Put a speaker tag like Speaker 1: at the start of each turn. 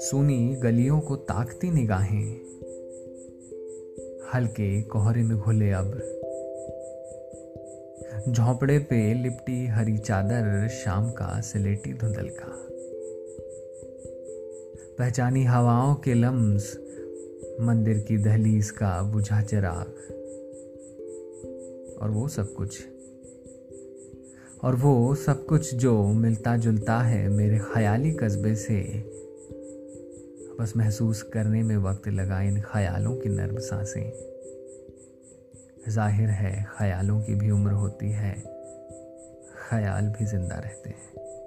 Speaker 1: सुनी गलियों को ताकती निगाहें। हल्के कोहरे में घुले अब। झोंपड़े पे लिपटी हरी चादर, शाम का सिलेटी धुंधल का। पहचानी हवाओं के लम्स, मंदिर की दहलीज का बुझा चिराग। और वो सब कुछ। और वो सब कुछ जो मिलता जुलता है मेरे ख्याली कस्बे से। बस महसूस करने में वक्त लगा इन ख्यालों की नर्म साँसें। ज़ाहिर है, ख्यालों की भी उम्र होती है। ख्याल भी ज़िंदा रहते हैं।